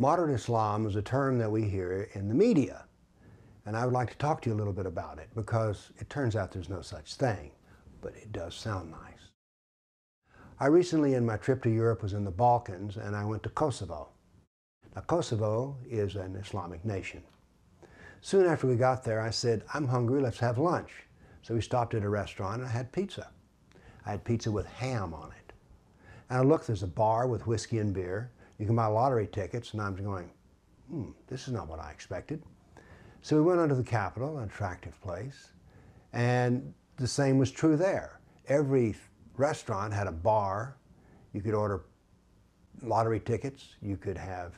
Moderate Islam is a term that we hear in the media. And I would like to talk to you a little bit about it because it turns out there's no such thing, but it does sound nice. I recently, in my trip to Europe, was in the Balkans and I went to Kosovo. Now, Kosovo is an Islamic nation. Soon after we got there, I said, I'm hungry, let's have lunch. So we stopped at a restaurant and I had pizza. I had pizza with ham on it. And I looked, there's a bar with whiskey and beer. You can buy lottery tickets, and I'm going, hmm, this is not what I expected. So we went onto the Capitol, an attractive place, and the same was true there. Every restaurant had a bar. You could order lottery tickets. You could have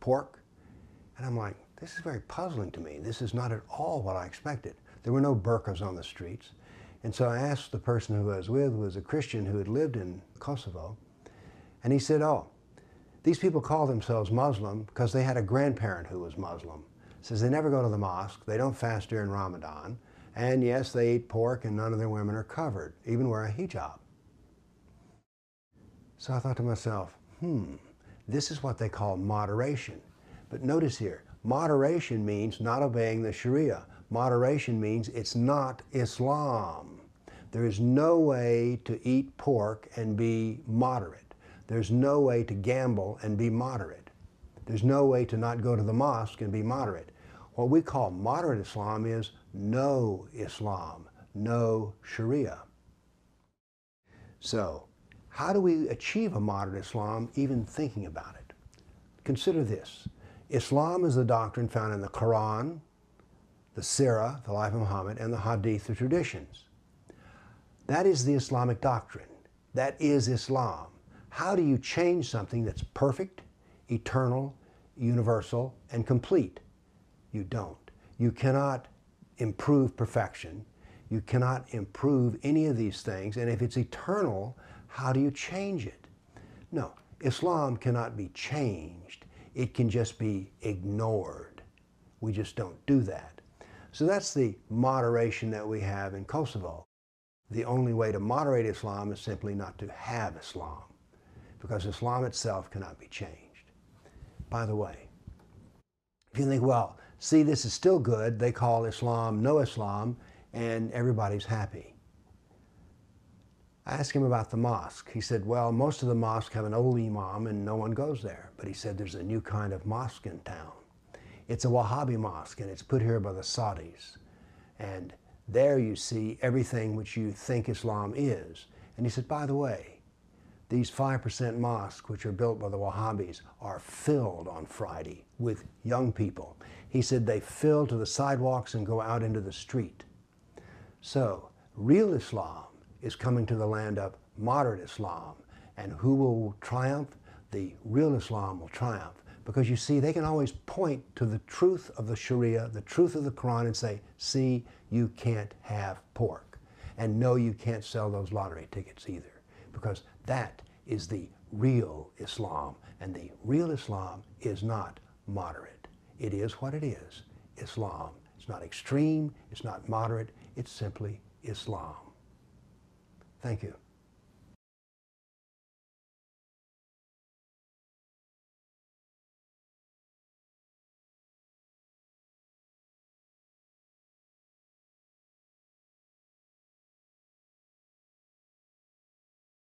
pork. And I'm like, this is very puzzling to me. This is not at all what I expected. There were no burqas on the streets. And so I asked the person who I was with, who was a Christian who had lived in Kosovo, and he said, oh, these people call themselves Muslim because they had a grandparent who was Muslim. Says they never go to the mosque, they don't fast during Ramadan, and yes, they eat pork and none of their women are covered, even wear a hijab. So I thought to myself, hmm, this is what they call moderation. But notice here, moderation means not obeying the Sharia. Moderation means it's not Islam. There is no way to eat pork and be moderate. There's no way to gamble and be moderate. There's no way to not go to the mosque and be moderate. What we call moderate Islam is no Islam, no Sharia. So, how do we achieve a moderate Islam even thinking about it? Consider this. Islam is the doctrine found in the Quran, the Sirah, the life of Muhammad, and the Hadith, the traditions. That is the Islamic doctrine. That is Islam. How do you change something that's perfect, eternal, universal, and complete? You don't. You cannot improve perfection. You cannot improve any of these things. And if it's eternal, how do you change it? No, Islam cannot be changed. It can just be ignored. We just don't do that. So that's the moderation that we have in Kosovo. The only way to moderate Islam is simply not to have Islam because Islam itself cannot be changed. By the way, if you think, well, see, this is still good, they call Islam no Islam, and everybody's happy. I asked him about the mosque. He said, well, most of the mosques have an old imam and no one goes there. But he said there's a new kind of mosque in town. It's a Wahhabi mosque and it's put here by the Saudis. And there you see everything which you think Islam is. And he said, by the way, these 5% mosques, which are built by the Wahhabis, are filled on Friday with young people. He said they fill to the sidewalks and go out into the street. So, real Islam is coming to the land of moderate Islam. And who will triumph? The real Islam will triumph. Because you see, they can always point to the truth of the Sharia, the truth of the Quran, and say, see, you can't have pork. And no, you can't sell those lottery tickets either because that is the real Islam. And the real Islam is not moderate. It is what it is, Islam. It's not extreme, it's not moderate, it's simply Islam. Thank you.